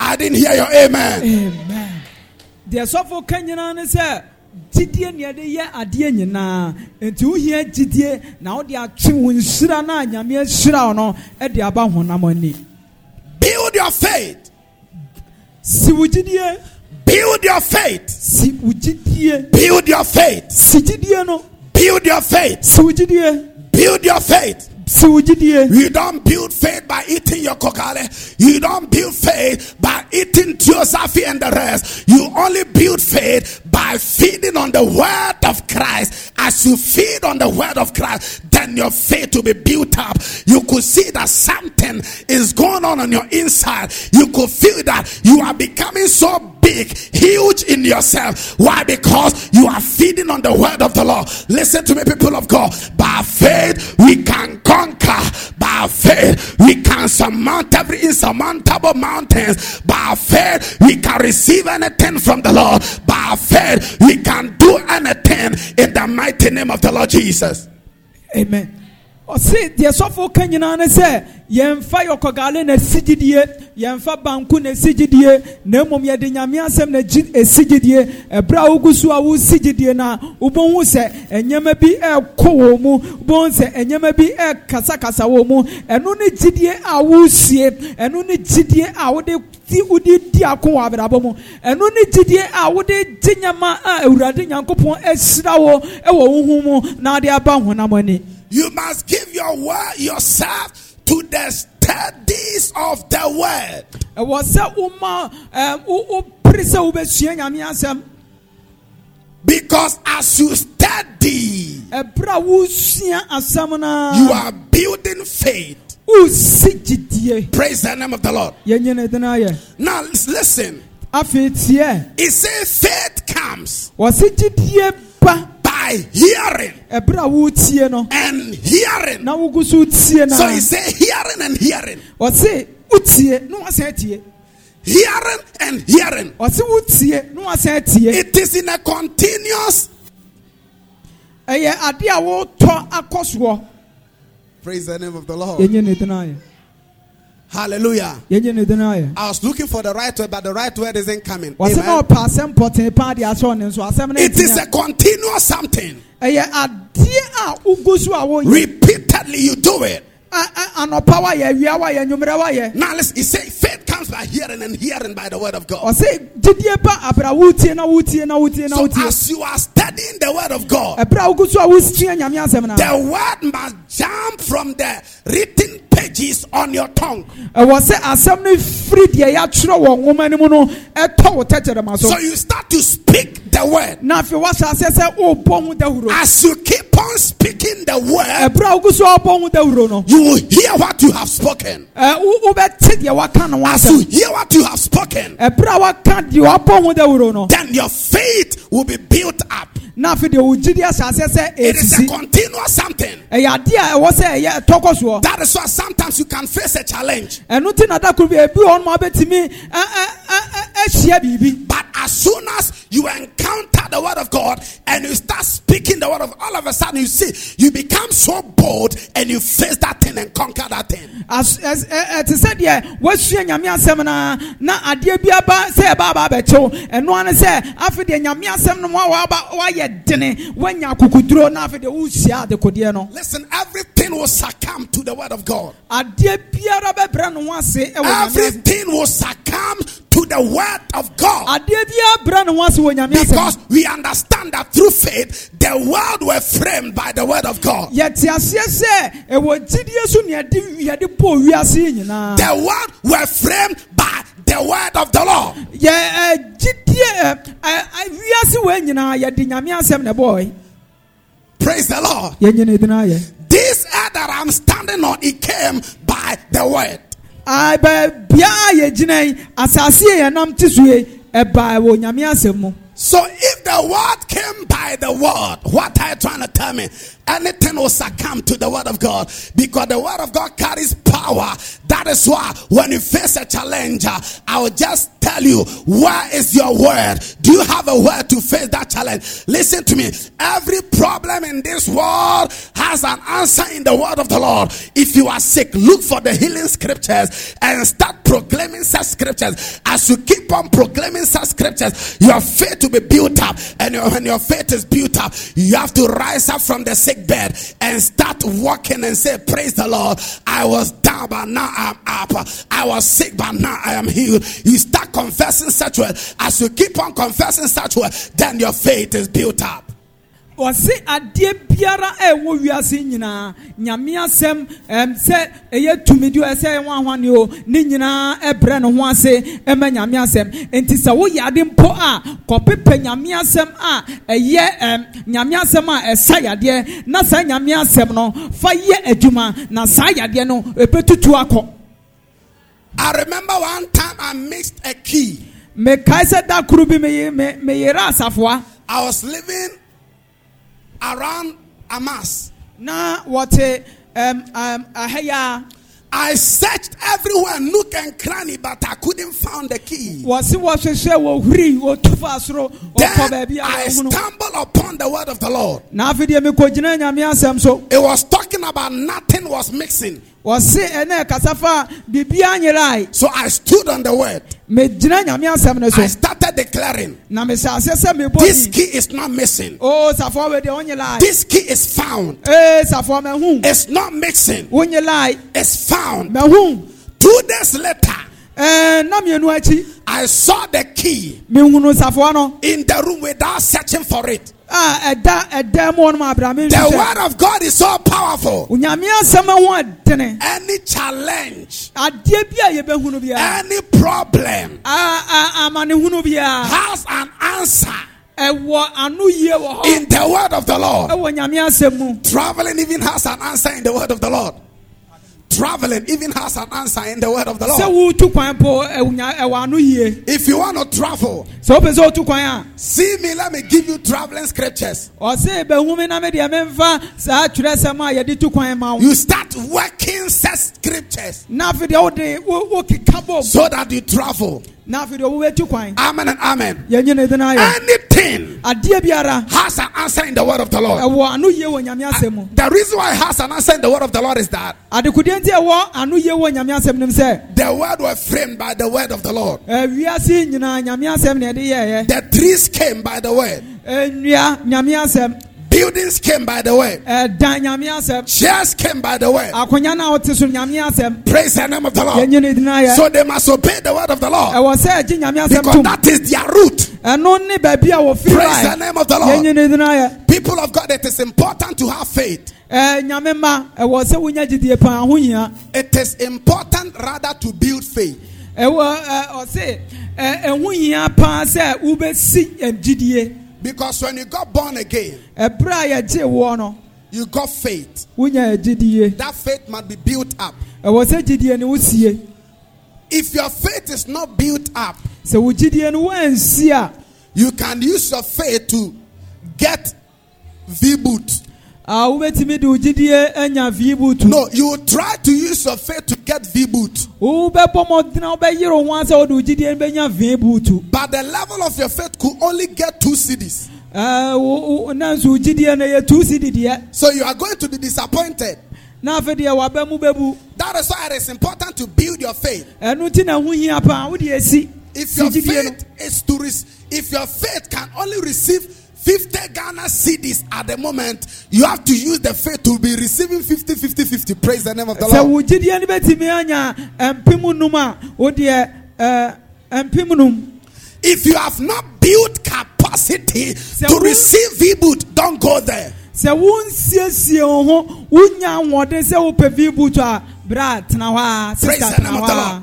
I didn't hear your amen. amen deɛ sɔfo ka nyinaa ne sɛ gyidie nea yɛ adeɛ nyinaa nti wohia gyidie na wode atwe wo no a nyame ahyira wo no de aba honam ani Build your faith. si wo gyidie Build your faith. si wo gyidie Build your faith. si gyidie no Build your faith. si wo gyidie Build your faith. You don't build faith by eating your kokale. You don't build faith by eating Theosophy and the rest. You only build faith by feeding on the word of Christ. As you feed on the word of Christ, then your faith will be built up. You could see that something is going on on your inside. You could feel that you are becoming so big, huge in yourself. Why? Because you are feeding on the word of the Lord. Listen to me, people of God. By faith, we can conquer. By faith, we can surmount every insurmountable mountains. By faith, we can receive anything from the Lord. By faith, we can do anything in the mighty name of the Lord Jesus. amen ɔse deɛ sɔfo ka nyinaa ne sɛ yɛmfa yɔkɔgale na ɛsi gyidie yɛmfa banku na ɛsi gyidie na mmom yɛde nyame asɛm na ɛsi gyidie. Ɛberɛ a wogu so a wosi gyidie no a wobɛhu sɛ ɛnyɛma bi ɛrekɔ wɔ mu wobɛhu sɛ ɛnyɛma bi ɛrekasakasa wɔ mu. Ɛno ne gyidie a wosie ɛno ne gyidie a wode ti wode di ako wɔ abrabɔ mu. Ɛno ne gyidie a wode gye nyama a awurade nyankopɔn ahyira wɔ ɛwɔ wo mu na wode aba honam ani You must give your word yourself to the studies of the word. ɛwɔ sɛ woma ɛm, wo- wopere sɛ wobɛsua nyame asɛm Because as you study, eh, ɛberɛ a wosua asɛm you are building faith. wosi gyidie Praise the name of the Lord. yɛnyine de ayɛ Now listen. afei tiɛ It says faith comes gyidie ba by hearing ɛberɛ a wotie no and hearing. so wotie no So he said hearing and hearing. ɔse wotie na wasan tie hearing and hearing. ɔse wotie na wasan tie It is in a continuous. ɛyɛ ade a wotɔ akɔ soɔ Praise the name of the Lord. yɛnyɛ ne din ayɛ Hallelujah. yɛnyɛ ne din ayɛ I was looking for the right word, but the right word isn't coming. Amen. ɔpɛ asɛm pɔtee paa de akyerɛ ne nso asɛm no It is a continuous something. a- ɛyɛ adeɛ a wogu so a woyɛ Repeatedly, you do it. A- a- anɔpa wayɛ awia wayɛ anwummerɛ wayɛ Now, listen, he said faith comes by hearing and hearing by the word of God. So, as you are studying the word of God, ɛberɛ a wogu so a wosua nyame asɛm no the word must jump from the written pages on your tongue. ɛwɔ sɛ asɛm no firi deɛ yɛatwerɛ wɔ nwoma no mu no ɛtɔ wo tɛkyerɛma so you start to speak the word. na afei woahyɛ aseɛ sɛ worebɔ ho dahuro As you keep on speaking the word, ɛberɛ a wogu so a wobɔ ho dahuro no you will hear what you have spoken. ɛ, wo- wobɛte deɛ waka no ho As asɛm hear what you have spoken, ɛberɛ a waka deɛ wabɔ ho dahuro no then your faith will be built up. na afei deɛ wo gyidi ahyɛ It is a continuous something. ɛyɛ adeɛ a ɛwɔ sɛ ɛyɛ ɛtɔ soɔ That is why sometimes you can face a challenge. ɛno nti na da koro bi ebi wɔ nom a wobɛtumi ɛ- ɛ- ɛ- ɛ- ahyia biribi But as soon as you encounter the word of God and you start speaking the word of all of a sudden you see you become so bold and you face that thing and conquer that thing. As- ɛs- ɛ- ɛ- te sɛ deɛ woasua nyame asɛm na adeɛ bi aba sɛ ɛba aba abɛkyew ɛno ane sɛ afei nyame asɛm no mu a woayɛ dene woanya akokuduro na afei deɛ wosia adekodeɛ no Listen, everything will succumb to the word of God. adeɛ biara bɛbrɛ ne ho ase asɛm Everything will succumb to the word of God. adeɛ biara brɛ ne ho ase wɔ nyame Because we understand that through faith, the world were framed by the word of God. yɛte aseɛ sɛ ɛwɔ gyidie so ne yɛde yɛde bɔɔ wiase yi nyinaa The world were framed by the word of the Lord. yɛ ɛ, gyidie ɛ, ɛ, ɛ, wiase wɔ nyinaa yɛde nyame asɛm na ɛbɔɔ Praise the Lord. yɛnyɛ ne din This earth that I'm standing on, it came by the word. Ah, baabiara a yɛgyina yi asase a yɛnam te so yi ɛbaa wɔ nyame asɛm mu So if the word came by the word, what are you trying to tell me? Anything will succumb to the word of God because the word of God carries power. That is why when you face a challenge, uh, I will just tell you, where is your word? Do you have a word to face that challenge? Listen to me. Every problem in this world has an answer in the word of the Lord. If you are sick, look for the healing scriptures and start proclaiming such scriptures. As you keep on proclaiming such scriptures, your faith will be built up. And when your faith is built up, you have to rise up from the sick bed and start walking and say, Praise the Lord. I was down, but now I'm up. I was sick, but now I am healed. You start confessing such word. As you keep on confessing such word, then your faith is built up. Wɔse adeɛ biara a ɛwɔ wiase nyinaa nyame asɛm ɛm, sɛ ɛyɛ tumidi o ɛsɛ ɛwɔ ahwane o ne nyinaa ɛbrɛ ne ho ase ɛma nyame asɛm. Nti sɛ woyɛ ade mpo a kɔpepɛ nyame asɛm a ɛyɛ ɛm, nyame asɛm a ɛsa yadeɛ na saa nyame asɛm no fa yɛ adwuma na saa yadeɛ no ɛbɛtutu akɔ. I remember one time I mixed a key. mekae sɛ da koro bi meye- me- meyere asafoa. I was living around Amas. na wɔte ɛm, um, ɛm, um, ahɛyɛ I searched everywhere, nook and cranny, but I couldn't find the key. a wɔse wɔhwehwɛ wɔhuri wɔtu fa soro wɔkɔ Then a I stumbled upon the word of the Lord. na afei deɛ mekɔgyina nyame asɛm so It was talking about nothing was mixing. Wɔse ɛnɛ kasa fa biribia nyerae So I stood on the word. megyina nyame asɛm no so I started declaring na mehyɛ aseɛ sɛ mebɔ this key is not missing. Oh, o safoa wei deɛ wonyelae This key is found. Eh, mahu It's not wonyelae It's found. Two days later, ɛɛ na mmienu akyi I saw the key mehunu safoa no in the room without searching for it. A ɛda ɛda mu ɔnom abrame The word of God is so powerful. onyame asɛm ho ɛdene Any challenge, adeɛ bi a yɛbɛhunu biara any problem a- a- amanehunu biara has an answer ɛwɔ ano yie wɔ hɔ in the word of the Lord. ɛwɔ nyame asɛm mu Traveling even has an answer in the word of the Lord. Traveling even has an answer in the word of the Lord. wotu kwan po ɛwɔ nya- ɛwɔ ano yie If you want to travel, sɛ wopɛ sɛ wotu kwan see me, let me give you traveling scriptures. ɔse bɛhu me na me deɛ memfa a yɛde tu kwan ma wo You start working such scriptures na afei deɛ wode wo- wokeka bɔ so that you travel. Na afei deɛ wobɛtu kwan Amen and amen. yɛnyi ne din ayɛ Anything has an answer in the word of the Lord. ɛwɔ ano yie wɔ nyame asɛm mu The reason why it has an answer in the word of the Lord is that adekodeɛ nti ɛwɔ ano yie wɔ nyame asɛm nim sɛ the word was framed by the word of the Lord. wiase nyinaa nyame asɛm na The trees came by the word. Eh, nnua nyame asɛm Buildings came by the nyame asɛm Chairs came by the way. akonya no a wote so nyame asɛm Praise the name of the Lord. yɛnyi ne din ayɛ So they must obey the word of the Lord ɛwɔ sɛ ɛgye nyame asɛm because that is their root. ɛno ne baabi a wɔfiri Praise the name of the Lord. ne din ayɛ People of God, it is important to have faith. Eh, nyame ma ɛwɔ sɛ wonya gyidie paa ho hia It is important rather to build faith. ɛwɔ ɔse ɛ, ɛho hia paa sɛ wobɛsi gyidie Because when you got born again, a yɛgye woɔ no you got faith. That faith must be built up. ɛwɔ sɛ gyidie no wosie If your faith is not built up, sɛ wo gyidie no woansi a you can use your faith to get V boot. Ah, a wobɛtumi de wo gyidie anya viibutu No, you will try to use your faith to get V boot. wobɛbɔ mmɔdena wobɛyere wo ho a sɛ wode wo gyidie no bɛnya viibutu But the level of your faith could only get two cedis. nanso wo gyidie no yɛ tu si dideɛ So you are going to be disappointed. na afei deɛ waba mu bɛbu That is why it is important to build your faith. ɛno nti na ho hia paa wode asi If your faith is to re- if your faith can only receive 50 Ghana cedis at the moment, you have to use the faith to be receiving 50 50 50. Praise the name of the sɛ Lord. wo gyidie no bɛtumi eh, anya mpem num a wodeɛ ɛ, num If you have not built capacity to receive V boot, don't go there. sɛ wonsiesie wo ho wonya ahoɔden sɛ wopɛ viibutu a berɛ a tena hɔ a Praise sista the name tena hɔ Lord.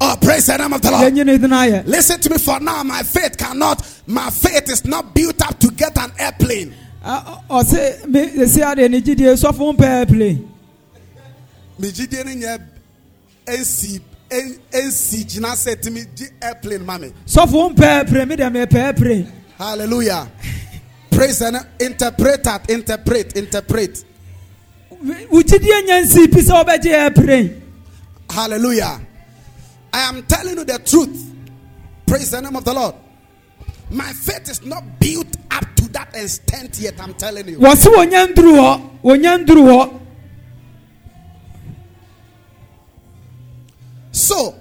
Oh, praise the name of the Lord. yɛnyi ne din ayɛ Listen to me for now. My faith cannot, my faith is not built up to get an airplane. Ɔ- ɔ- ɔse me ɛsi adeɛ ne gyidie sɔfo mpɛ play Me gidie ni nye NC NC gyina sɛ timi gye airplane mami. sɔfo mpɛ play me deɛ mepɛ play Hallelujah. <laughs> Praise and interpret that. Interpret. Interpret. wo gyidie nya nsi pi sɛ wobɛgye airplane Hallelujah. I am telling you the truth. Praise the name of the Lord. My faith is not built up to that extent yet. I'm telling you. wɔ se wɔnya nduru hɔ wɔnya nduru So,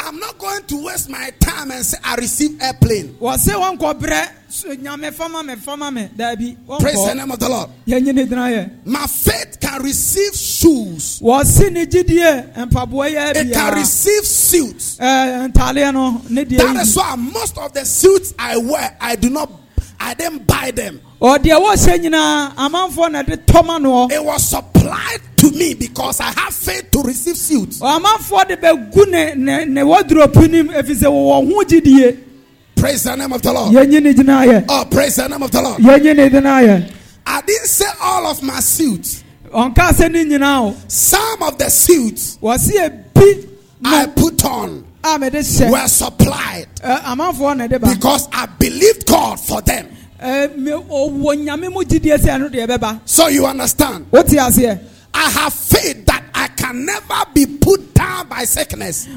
I'm not going to waste my time and say I receive airplane. wɔ se wɔnkɔbrɛ so nyame fama me fama me daabi Praise the name of the Lord. yɛnyi ne din ayɛ My faith can receive shoes. wɔ se ne gyidie mpaboa yɛ It can receive suits. ɛɛ ntaaleɛ no ne deɛ That is why most of the suits I wear, I do not, I didn't buy them. Ɔdeɛ wɔhyɛ nyinaa amanfoɔ na de tɔma noɔ It was supplied to me because I have faith to receive suits. amanfoɔ de bɛgu ne ne ne wɔdurɔpu nim ɛfiri sɛ wɔwɔ ho gyidie Praise the name of the Lord. yɛnyi ne din ayɛ Oh, praise the name of the Lord. yɛnyi ne din ayɛ I didn't say all of my suits. ɔnka sɛ ne nyinaa o Some of the suits wɔse ebi I put on ah, a mede hyɛ were supplied Ɛ, amanfoɔ na de ba because I believed God for them. So you understand? I have faith that I can never be put down by sickness.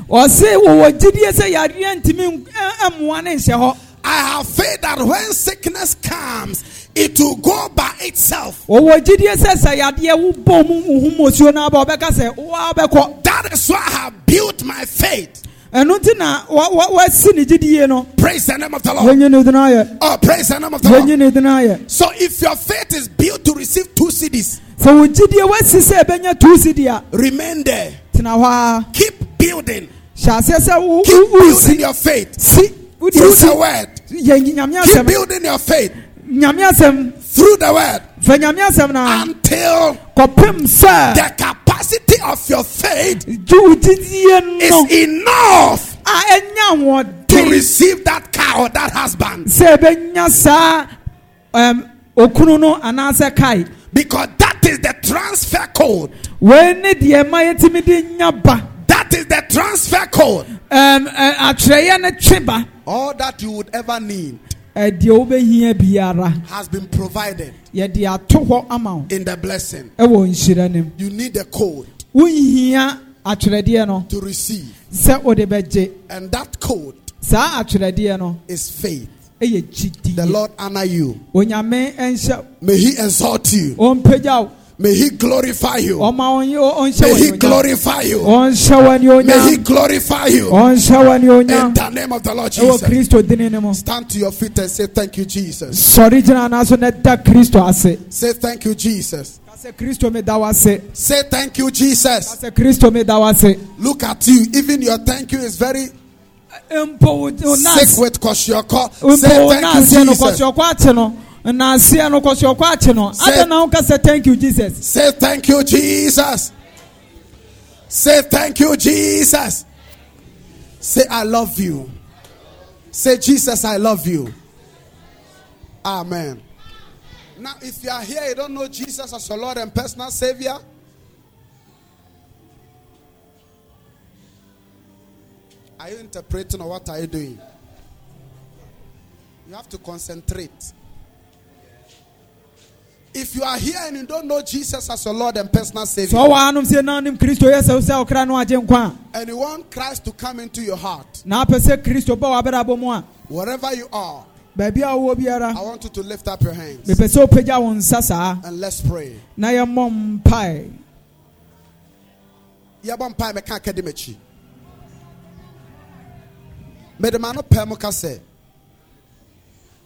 I have faith that when sickness comes, it will go by itself. That is why I have built my faith. Ɛno nti na wa- wa- gyidie no Praise the name of the Lord. yɛnyi ne din ayɛ Oh, praise the name of the Lord. yɛnyi ne din ayɛ So if your faith is built to receive two cedis, sɛ wo gyidie wasi sɛ ɛbɛnya tu si di a remain there. tena hɔ a Keep building. hyɛ aseɛ sɛ wo- Keep building your faith si through the word. yɛ Keep building your faith nyame asɛm through the word fa nyame asɛm na until the capacity of your faith gye wo gyidie is enough to receive that car or that husband. sɛ ɛbɛnya saa ɛm, okunu no anaasɛ kae Because that is the transfer code. wei ne deɛ ma yɛtumi de nya ba That is the transfer code. Ɛm, ɛ, atwerɛeɛ no twe All that you would ever need Ɛ, deɛ wobɛhia biara has been provided yɛde ato hɔ ama wo in the blessing. ɛwɔ nhyira nim You need the code wonhia atwerɛdeɛ no to receive. sɛ wode bɛgye And that code saa atwerɛdeɛ no is faith. ɛyɛ The Lord honor you. onyame ɛnhyɛ May He exalt you. ɔmpagya wo May He glorify you. ɔma ɔnye- ɔnhyɛ May He glorify you. May He glorify you. In the name of the Lord Jesus. kristo dini no mu Stand to your feet and say, Thank you, Jesus. sɔre gyina anaso na da kristo ase Say, Thank you, Jesus. ka sɛ kristo meda wo ase Say, Thank you, Jesus. kristo meda wo ase Look at you. Even your thank you is very mpo wo- wo sick with Koshioko. Say, Thank you, Jesus. Kɔsiɔkɔ ate no naseɛ no kɔsiɔkɔ ate no Say- ada na woka sɛ thank you jesus Say, Thank you, Jesus. Say, Thank you, Jesus. Say, I love you. Say, Jesus, I love you. Amen. Now, if you are here, you don't know Jesus as your Lord and personal Savior. Are you interpreting or what are you doing? You have to concentrate. If you are here and you don't know Jesus as your Lord and personal Savior, ɔwɔ anom sɛ na wonim kristo yɛ sɛ wo sɛ wokra no agye nkwa. a and you want Christ to come into your heart, na apɛ sɛ kristo bɛ w'abrabɔ mu a. wherever you are, baabi a wowɔ biara. I want you to lift up your hands. Mepɛ sɛ wopagya wo nsa saa and let's pray. na yɛmmɔ mpae yɛbɔ mpae mɛka akadi m'akyi mede ma no pɛ mu ka sɛ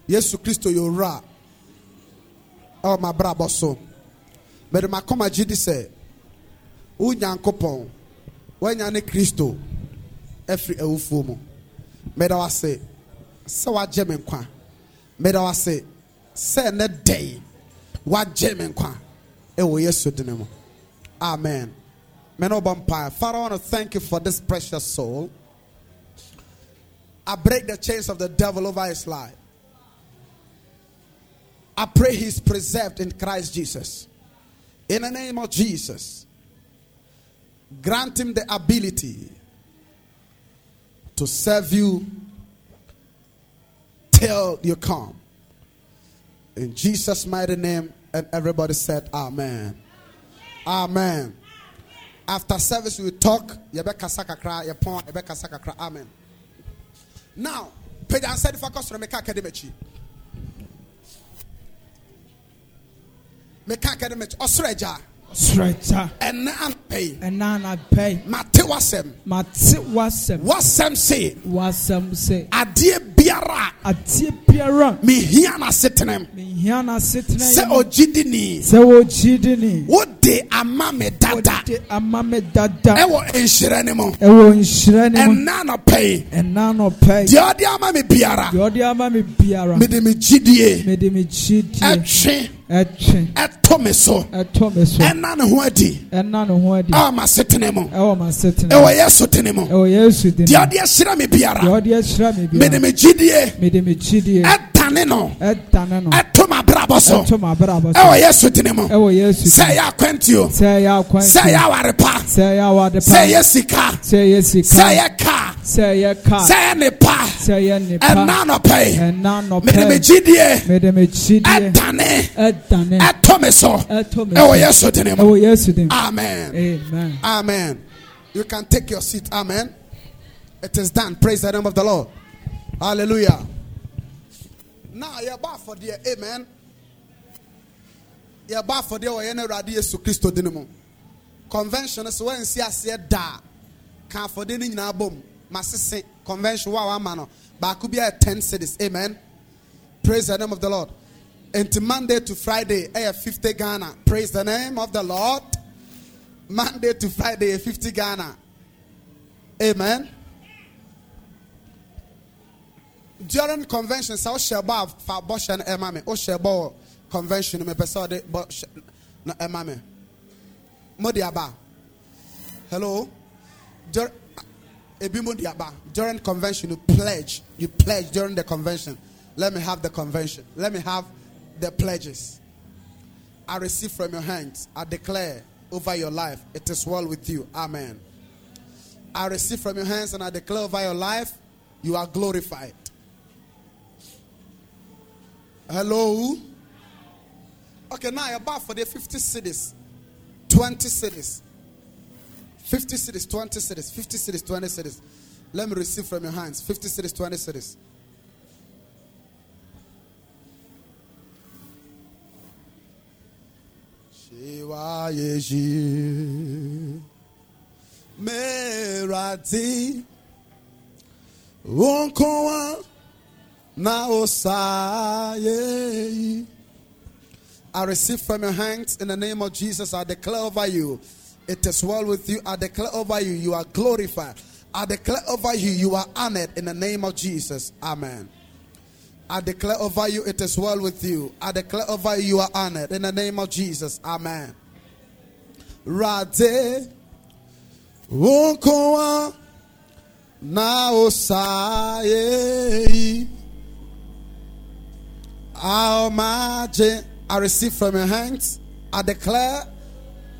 yesu kristo yɛ owura a ɛwɔ m'abrabɔ so mede makɔma gye di sɛ wo nyankopɔn woanya ne kristo afiri awufuo mu mede wo ase sɛ woagye me nkwa mede wo ase sɛ ɛnɛ dɛn woagye me nkwa ɛwɔ yesu dene mu amen Men of Empire. Father, I want to thank you for this precious soul. I break the chains of the devil over his life. I pray he's preserved in Christ Jesus. In the name of Jesus, grant him the ability to serve you till you come. In Jesus' mighty name, and everybody said, Amen. Amen. After service, we talk. Amen. Now, Peter said, "Focus on meka academic." Meka academic. Osreja. sorɛgya Ene anpay. ɛna anapɛi Mate wasem. mate w'asɛm Wasem say. w'asɛm sɛ Adie biara. ateɛ biara Mihia na setenem. mehia n'asetena Se yi mu ojidini. sɛ wɔgyidi ni Wode ama me dada. wode ama me dada. Ewo enhyira ne mu. ɛwɔ nhyira ne mu. Ene anpay. ɛna anɔpɛi Deɛ ɔde ama me biara. deɛ ɔde ama me biara. Mede me gyidie. mede me gyidie. Ɛtwe. Ɛtwe. Ɛtɔ me so. Ɛtɔ me so. Ɛna ne ho adi. Ɛna ne ho adi. Ɛwɔ m'asetene mu. Ɛwɔ m'asetena ɛwɔ yesu tene mu. Ɛwɔ yesu din deɛ ɔde ahyira me deɛ biara ɔde ahyira me mede biara me gyidie. Mede me gyidie. Ɛdane no. Ɛdane no. Ɛto m'abrabɔ so. Ɛto m'abrabɔ so. Ɛwɔ yesu tene mu. Ɛwɔ yesu sɛ din ɛyɛ akwantuo sɛ ɛyɛ akwantuo sɛ ɛyɛ aware pa sɛ ɛyɛ awade sɛ ɛyɛ sika sɛ sɛ sika ɛyɛ kaa sɛ ɛyɛ kaa sɛ ɛyɛ nepa sɛ ɛyɛ nipa ɛna nɔpɛ ɛna mede me nɔpɛ gyidie mede me gyidie ɛdane ɛdane ɛtɔ me so ɛto me ɛwɔ yesu tene mu ɛwɔ yesu din amen. Amen. Amen. You can take your seat. Amen. It is done. Praise the name of the Lord. Hallelujah. Now, you're back for the Amen. Back for the Oyene Radi Yesu Christo Dinamo. Convention is when see us here da. Can for the Nina boom. Massisi convention. Wow, man. But could be at 10 cedis. Amen. Praise the name of the Lord. Into Monday to Friday, eh, 50 Ghana. Praise the name of the Lord. Monday to Friday, 50 Ghana. Amen. During convention, so share bar for abortion, emame. O share bar convention, me person de na eh, emame. Modi aba. Hello. Dur- Ebi modi aba. During convention, you pledge. You pledge during the convention. Let me have the convention. Let me have the pledges. I receive from your hands. I declare over your life, it is well with you. Amen. I receive from your hands and I declare over your life, you are glorified. Hello? Okay, now you're for the 50 cedis, 20 cedis, 50 cedis, 20 cedis, 50 cedis, 20 cedis. Let me receive from your hands. 50 cedis, 20 cedis. Shiwa yeji. Merati wonkoa na. I receive from your hands in the name of Jesus. I declare over you, it is well with you. I declare over you, you are glorified. I declare over you, you are honored in the name of Jesus. Amen. I declare over you, it is well with you. I declare over you, you are honored in the name of Jesus. Amen. Rade Wonkoa na osaye I receive from your hands. I declare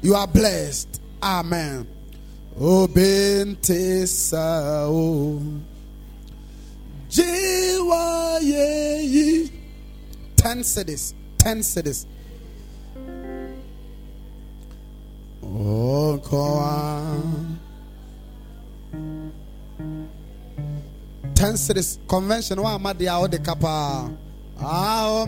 you are blessed. Amen. Obente sao Jiwa Ten cedis. Ten cedis. Oh, Koa. Ten cedis convention. Wa amadia o de kapa. Ao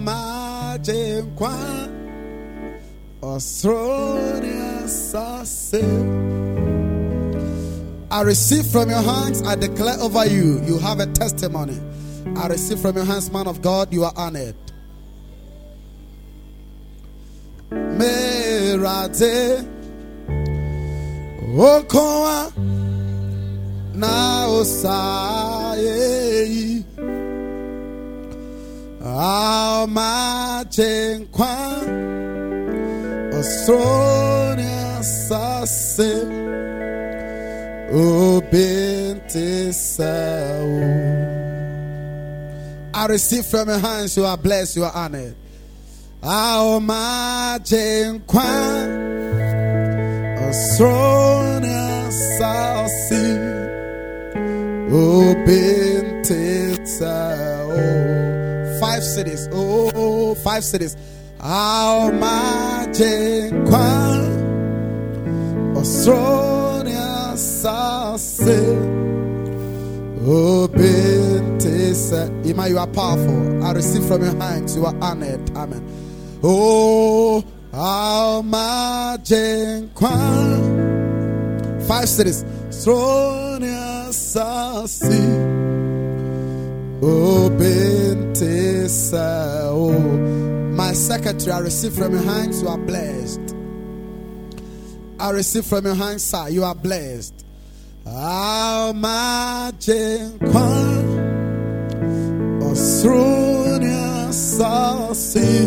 I receive from your hands. I declare over you. You have a testimony. I receive from your hands, man of God. You are honored. Merate. Okoa na osaye amachenkwa osronia sase obente sao I receive from your hands you are blessed you are honored. Amachenkwa Asronia Sasi Obintita Oh Five cedis. Oh five cedis. Almajen Kwan Sasi Obintisa Ima you are powerful. I receive from your hands. You are honored. Amen. Oh Almajen Kwan Five cities. Sronia Sasi. Obente Sao. My secretary, I receive from your hands, you are blessed. I receive from your hands, sir, you are blessed. Almajen Kwan. Osronia Sasi.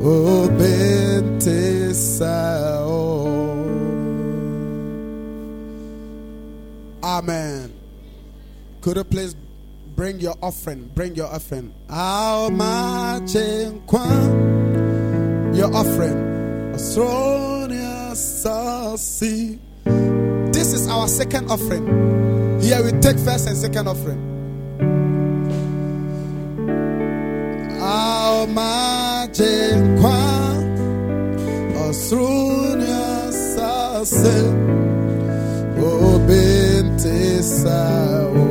Obente oh, Sao. Amen. Could you please bring your offering? Bring your offering. Almachenkwa. Your offering. This is our second offering. Here we take first and second offering. Almachenkwa. Asronia Sasi. Obente sao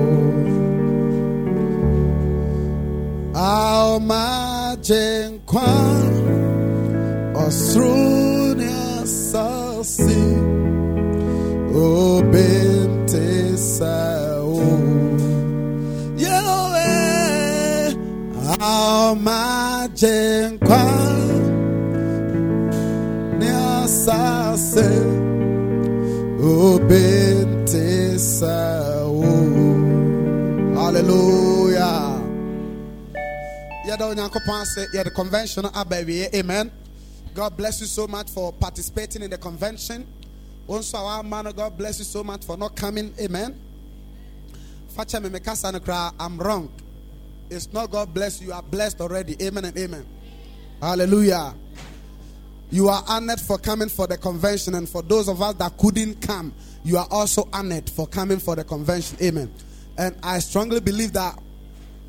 Hallelujah. Yeah the convention amen. God bless you so much for participating in the convention. Also our man God bless you so much for not coming amen. Facha me mekasa no I'm wrong. It's not God bless you, you are blessed already. Amen and amen. Hallelujah. You are honored for coming for the convention, and for those of us that couldn't come, you are also honored for coming for the convention. Amen. And I strongly believe that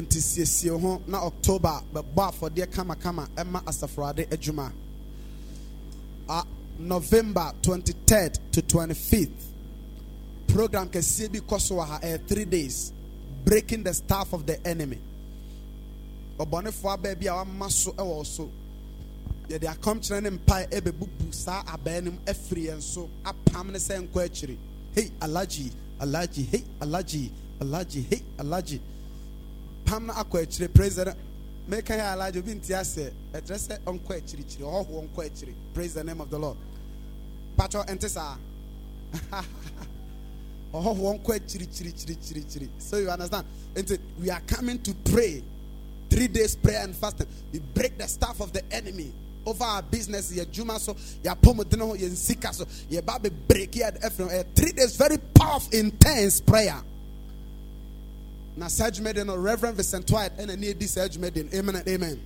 nti siesie ho na october bɛbɔ afɔdeɛ kamakama ɛma asafurade adwuma. A november 23rd to 25th program kɛseɛ bi kɔ so wɔ ha ɛyɛ three days breaking the staff of the enemy. Ɔbɔnefoɔ abaa bi a wama so ɛwɔ so yɛde akɔmkyerɛ ne mpae ɛbɛbubu saa abaa no mu afiri yɛn so apam ne sɛ nkɔ akyiri. Hei alagye alagye hei alagye alagye hei alagye pam no akɔ akyire praise the meka yɛ alagye obi nti asɛ ɛkyerɛ sɛ ɔnkɔ akyirikyiri ɔhɔhoɔ nkɔ akyiri praise the name of the lord. Patɔ ɛnte saa <laughs> ɔhɔhoɔ nkɔ akyirikyirikyirikyirikyiri so you understand? Nti we are coming to pray. Three days prayer and fasting. We break the staff of the enemy over our business. Yɛ adwuma so yɛ apɔmuden ho yɛ so yɛ ba bɛ break yɛ three days very powerful intense prayer na saa dwumadie no reverend vincent white ɛna ne edi saa dwumadie no amen and amen.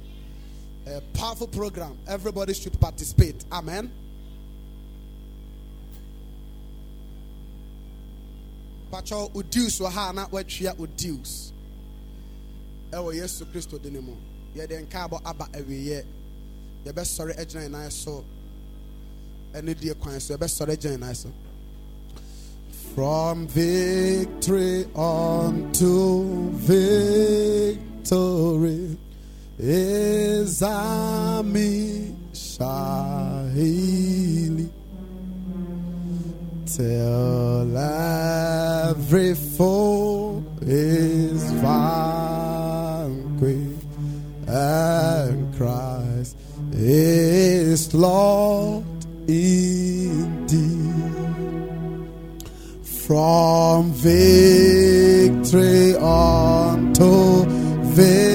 A powerful program. Everybody should participate. Amen. patwɛ odius wɔ ha na watwea odius ɛwɔ yesu kristo din mu yɛde nkaabɔ aba awieɛ yɛbɛsɔre agyina yɛn nan so. Ɛne die kwan so. Yɛbɛsɔre agyina yɛn nan so from victory unto victory is Ami Shahili. Till every foe is vanquished and Christ is Lord From victory unto victory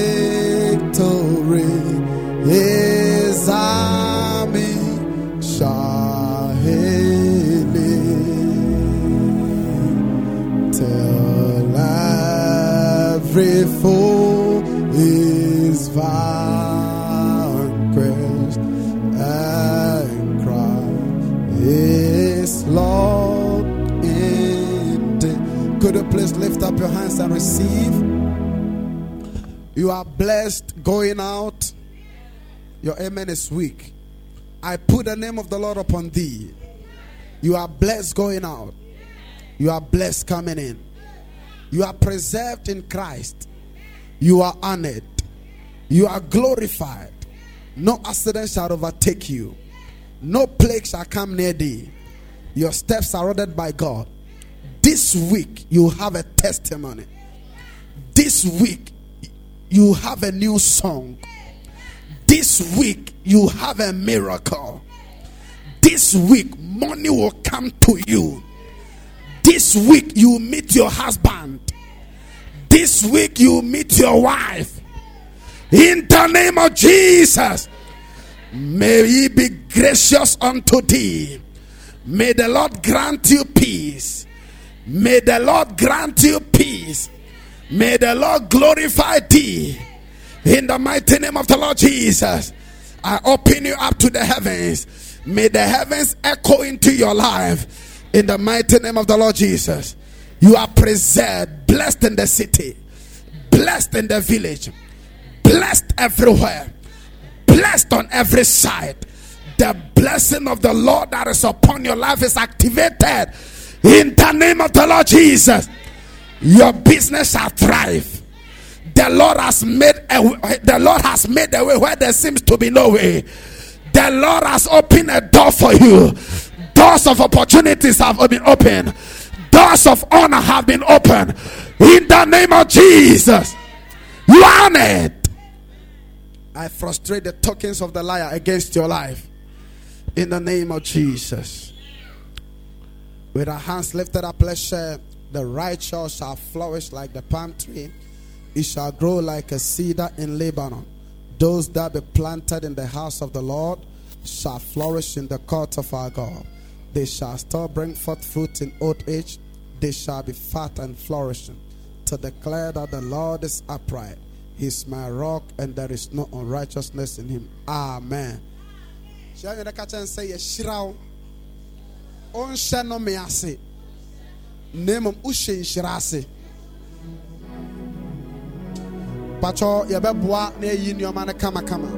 up your hands and receive? You are blessed going out. Your amen is weak. I put the name of the Lord upon thee. You are blessed going out. You are blessed coming in. You are preserved in Christ. You are honored. You are glorified. No accident shall overtake you. No plague shall come near thee. Your steps are ordered by God. This week you have a testimony. This week you have a new song. This week you have a miracle. This week money will come to you. This week you meet your husband. This week you meet your wife. In the name of Jesus, may he be gracious unto thee. May the Lord grant you peace. May the Lord grant you peace. May the Lord glorify thee. In the mighty name of the Lord Jesus, I open you up to the heavens. May the heavens echo into your life. In the mighty name of the Lord Jesus, you are preserved, blessed in the city, blessed in the village, blessed everywhere, blessed on every side. The blessing of the Lord that is upon your life is activated in the name of the Lord Jesus. Your business shall thrive. The Lord has made a, the Lord has made a way where there seems to be no way. The Lord has opened a door for you. Doors of opportunities have been opened. Doors of honor have been opened. In the name of Jesus, you are honored. I frustrate the tokens of the liar against your life. In the name of Jesus. With our hands lifted up, let's share. The righteous shall flourish like the palm tree. It shall grow like a cedar in Lebanon. Those that be planted in the house of the Lord shall flourish in the court of our God. They shall still bring forth fruit in old age. They shall be fat and flourishing to declare that the Lord is upright. He is my rock and there is no unrighteousness in him. Amen. Ɔnhyɛ no me ase. Na mmom wohyɛ nhyira ase pakyɛ yɛbɛboa na yɛyi nneɔma no kamakama